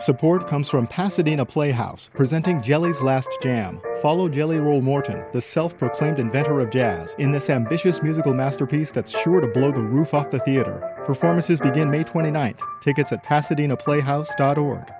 Support comes from Pasadena Playhouse, presenting Jelly's Last Jam. Follow Jelly Roll Morton, the self proclaimed inventor of jazz, in this ambitious musical masterpiece that's sure to blow the roof off the theater. Performances begin May 29th. Tickets at pasadenaplayhouse.org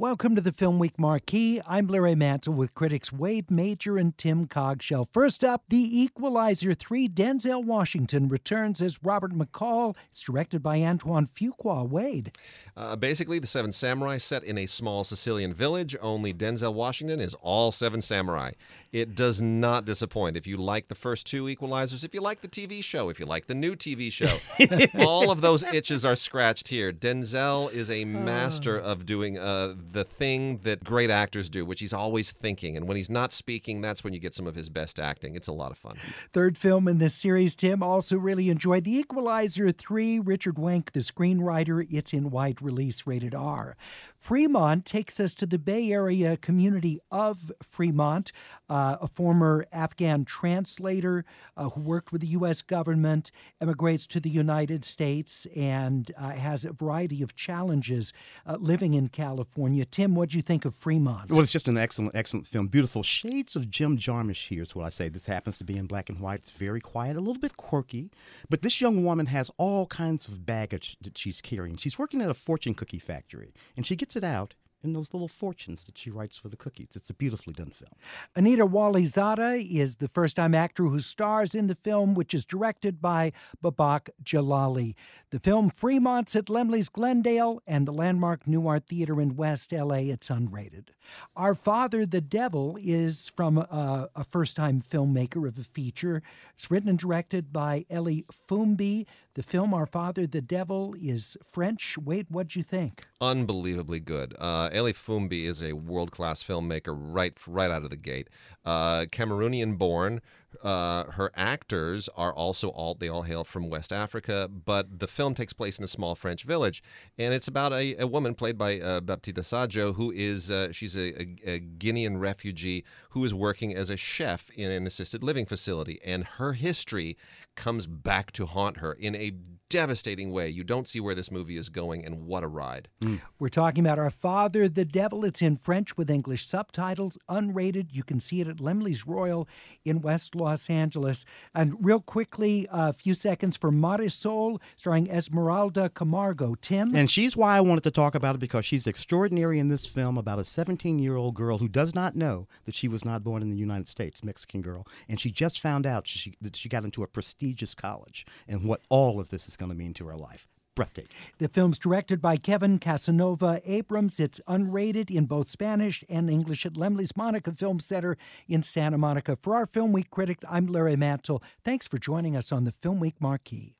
Welcome to the Film Week Marquee. I'm Larry Mantle with critics Wade Major and Tim Cogshell. First up, The Equalizer 3 Denzel Washington returns as Robert McCall. It's directed by Antoine Fuqua. Wade. Uh, basically, The Seven Samurai set in a small Sicilian village, only Denzel Washington is all seven samurai. It does not disappoint. If you like the first two Equalizers, if you like the TV show, if you like the new TV show, all of those itches are scratched here. Denzel is a master ah. of doing uh, the thing that great actors do, which he's always thinking. And when he's not speaking, that's when you get some of his best acting. It's a lot of fun. Third film in this series, Tim also really enjoyed The Equalizer 3. Richard Wenk, the screenwriter, it's in wide release, rated R. Fremont takes us to the Bay Area community of Fremont. Uh, a former Afghan translator uh, who worked with the U.S. government emigrates to the United States and uh, has a variety of challenges uh, living in California. Tim, what do you think of Fremont? Well, it's just an excellent, excellent film. Beautiful shades of Jim Jarmusch here is what I say. This happens to be in black and white. It's very quiet, a little bit quirky, but this young woman has all kinds of baggage that she's carrying. She's working at a fortune cookie factory, and she gets it out in those little fortunes that she writes for the cookies. It's a beautifully done film. Anita Walizadeh is the first time actor who stars in the film, which is directed by Babak Jalali. The film Fremont's at Laemmle's Glendale and the landmark Nuart Theater in West LA. It's unrated. Our Father the Devil is from a, a first time filmmaker of a feature. It's written and directed by Ellie Foumbi. The film Our Father the Devil is French. Wade, what'd you think? Unbelievably good. Uh, Ellie Foumbi is a world class filmmaker right right out of the gate. Uh, Cameroonian born. Uh, her actors are also all they all hail from West Africa, but the film takes place in a small French village, and it's about a, a woman played by uh, Babetida Sadjo who is uh, she's a, a, a, Guinean refugee who is working as a chef in an assisted living facility, and her history comes back to haunt her in a devastating way. You don't see where this movie is going, and what a ride. Mm. We're talking about Our Father the Devil. It's in French with English subtitles, unrated. You can see it at Laemmle's Royal in West Los Angeles. And real quickly, a few seconds for Marisol, starring Esmeralda Camargo. Tim? And she's why I wanted to talk about it because she's extraordinary in this film about a 17 year old girl who does not know that she was not born in the United States, Mexican girl. And she just found out she, that she got into a prestigious college and what all of this is going to mean to her life. Breathtaking. The film's directed by Kevin Casanova Abrams. It's unrated in both Spanish and English at Laemmle's Monica Film Center in Santa Monica. For our Film Week critic, I'm Larry Mantle. Thanks for joining us on the Film Week Marquee.